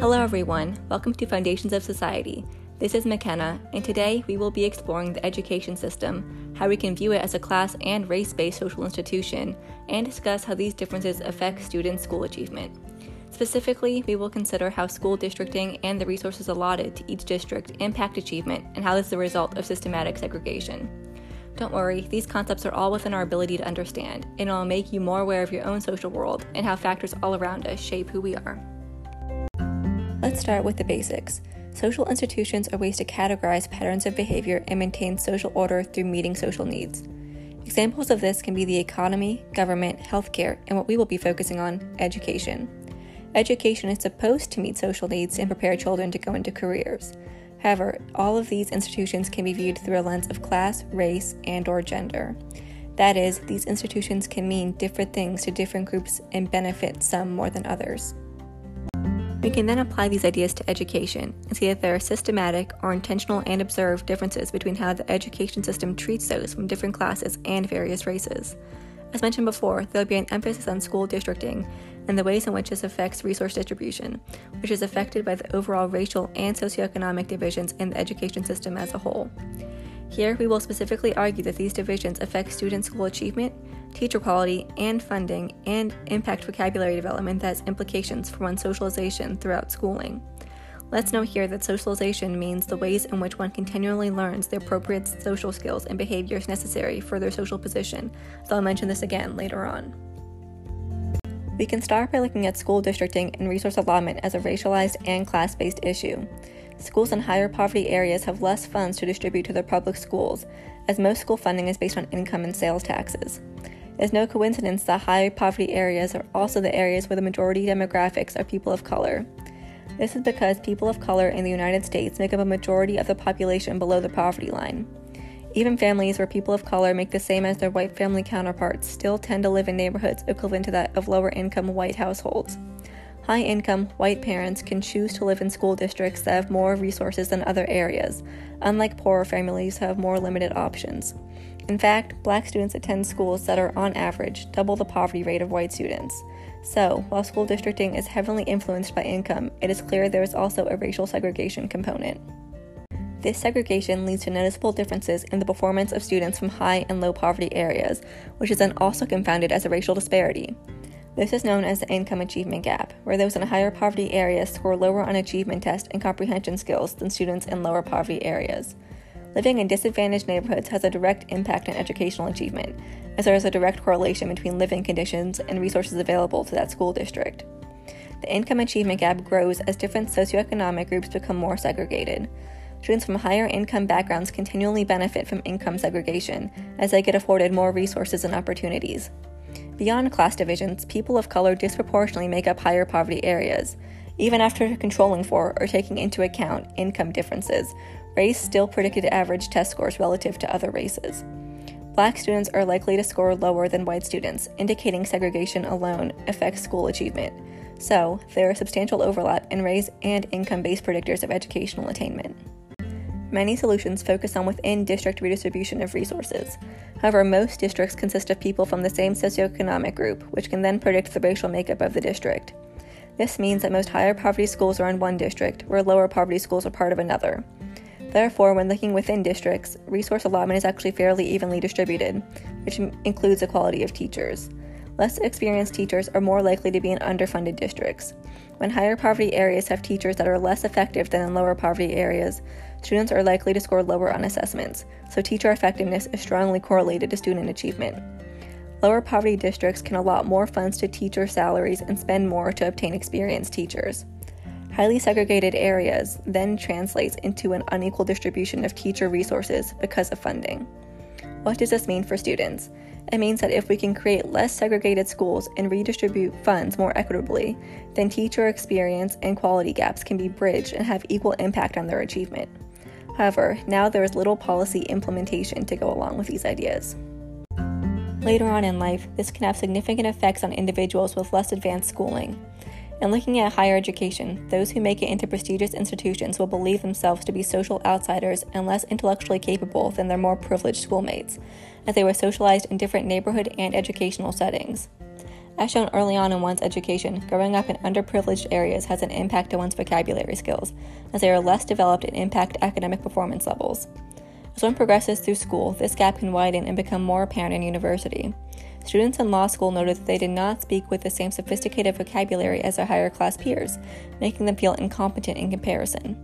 Hello, everyone. Welcome to Foundations of Society. This is McKenna, and today we will be exploring the education system, how we can view it as a class and race based social institution, and discuss how these differences affect students' school achievement. Specifically, we will consider how school districting and the resources allotted to each district impact achievement and how this is a result of systematic segregation. Don't worry, these concepts are all within our ability to understand, and it will make you more aware of your own social world and how factors all around us shape who we are. Let's start with the basics. Social institutions are ways to categorize patterns of behavior and maintain social order through meeting social needs. Examples of this can be the economy, government, healthcare, and what we will be focusing on education. Education is supposed to meet social needs and prepare children to go into careers. However, all of these institutions can be viewed through a lens of class, race, and or gender. That is, these institutions can mean different things to different groups and benefit some more than others. We can then apply these ideas to education and see if there are systematic or intentional and observed differences between how the education system treats those from different classes and various races. As mentioned before, there will be an emphasis on school districting and the ways in which this affects resource distribution, which is affected by the overall racial and socioeconomic divisions in the education system as a whole. Here, we will specifically argue that these divisions affect student school achievement, teacher quality, and funding, and impact vocabulary development that has implications for one's socialization throughout schooling. Let's note here that socialization means the ways in which one continually learns the appropriate social skills and behaviors necessary for their social position, so I'll mention this again later on. We can start by looking at school districting and resource allotment as a racialized and class based issue. Schools in higher poverty areas have less funds to distribute to their public schools, as most school funding is based on income and sales taxes. It's no coincidence that high poverty areas are also the areas where the majority demographics are people of color. This is because people of color in the United States make up a majority of the population below the poverty line. Even families where people of color make the same as their white family counterparts still tend to live in neighborhoods equivalent to that of lower income white households. High income white parents can choose to live in school districts that have more resources than other areas, unlike poorer families who have more limited options. In fact, black students attend schools that are, on average, double the poverty rate of white students. So, while school districting is heavily influenced by income, it is clear there is also a racial segregation component. This segregation leads to noticeable differences in the performance of students from high and low poverty areas, which is then also confounded as a racial disparity. This is known as the income achievement gap, where those in higher poverty areas score lower on achievement tests and comprehension skills than students in lower poverty areas. Living in disadvantaged neighborhoods has a direct impact on educational achievement, as there is a direct correlation between living conditions and resources available to that school district. The income achievement gap grows as different socioeconomic groups become more segregated. Students from higher income backgrounds continually benefit from income segregation as they get afforded more resources and opportunities. Beyond class divisions, people of color disproportionately make up higher poverty areas, even after controlling for or taking into account income differences, race still predicted average test scores relative to other races. Black students are likely to score lower than white students, indicating segregation alone affects school achievement. So, there is substantial overlap in race and income based predictors of educational attainment. Many solutions focus on within district redistribution of resources. However, most districts consist of people from the same socioeconomic group, which can then predict the racial makeup of the district. This means that most higher poverty schools are in one district, where lower poverty schools are part of another. Therefore, when looking within districts, resource allotment is actually fairly evenly distributed, which includes equality of teachers. Less experienced teachers are more likely to be in underfunded districts. When higher poverty areas have teachers that are less effective than in lower poverty areas, students are likely to score lower on assessments, so teacher effectiveness is strongly correlated to student achievement. Lower poverty districts can allot more funds to teacher salaries and spend more to obtain experienced teachers. Highly segregated areas then translates into an unequal distribution of teacher resources because of funding. What does this mean for students? It means that if we can create less segregated schools and redistribute funds more equitably, then teacher experience and quality gaps can be bridged and have equal impact on their achievement. However, now there is little policy implementation to go along with these ideas. Later on in life, this can have significant effects on individuals with less advanced schooling. In looking at higher education, those who make it into prestigious institutions will believe themselves to be social outsiders and less intellectually capable than their more privileged schoolmates, as they were socialized in different neighborhood and educational settings. As shown early on in one's education, growing up in underprivileged areas has an impact on one's vocabulary skills, as they are less developed and impact academic performance levels. As one progresses through school, this gap can widen and become more apparent in university. Students in law school noted that they did not speak with the same sophisticated vocabulary as their higher class peers, making them feel incompetent in comparison.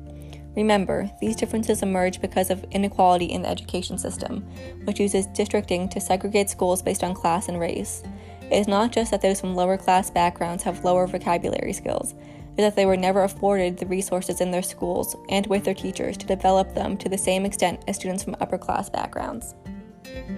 Remember, these differences emerge because of inequality in the education system, which uses districting to segregate schools based on class and race. It is not just that those from lower class backgrounds have lower vocabulary skills, it is that they were never afforded the resources in their schools and with their teachers to develop them to the same extent as students from upper class backgrounds.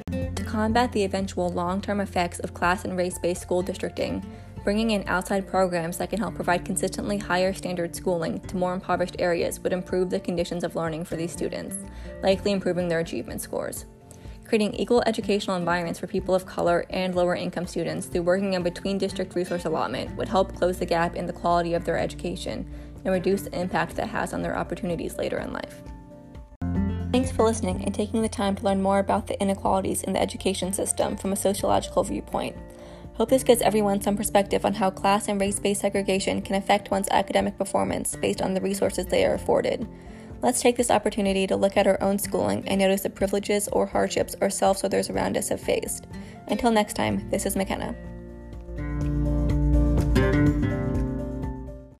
To combat the eventual long term effects of class and race based school districting, bringing in outside programs that can help provide consistently higher standard schooling to more impoverished areas would improve the conditions of learning for these students, likely improving their achievement scores creating equal educational environments for people of color and lower income students through working on between district resource allotment would help close the gap in the quality of their education and reduce the impact that has on their opportunities later in life. Thanks for listening and taking the time to learn more about the inequalities in the education system from a sociological viewpoint. Hope this gives everyone some perspective on how class and race based segregation can affect one's academic performance based on the resources they are afforded. Let's take this opportunity to look at our own schooling and notice the privileges or hardships ourselves or those around us have faced. Until next time, this is McKenna.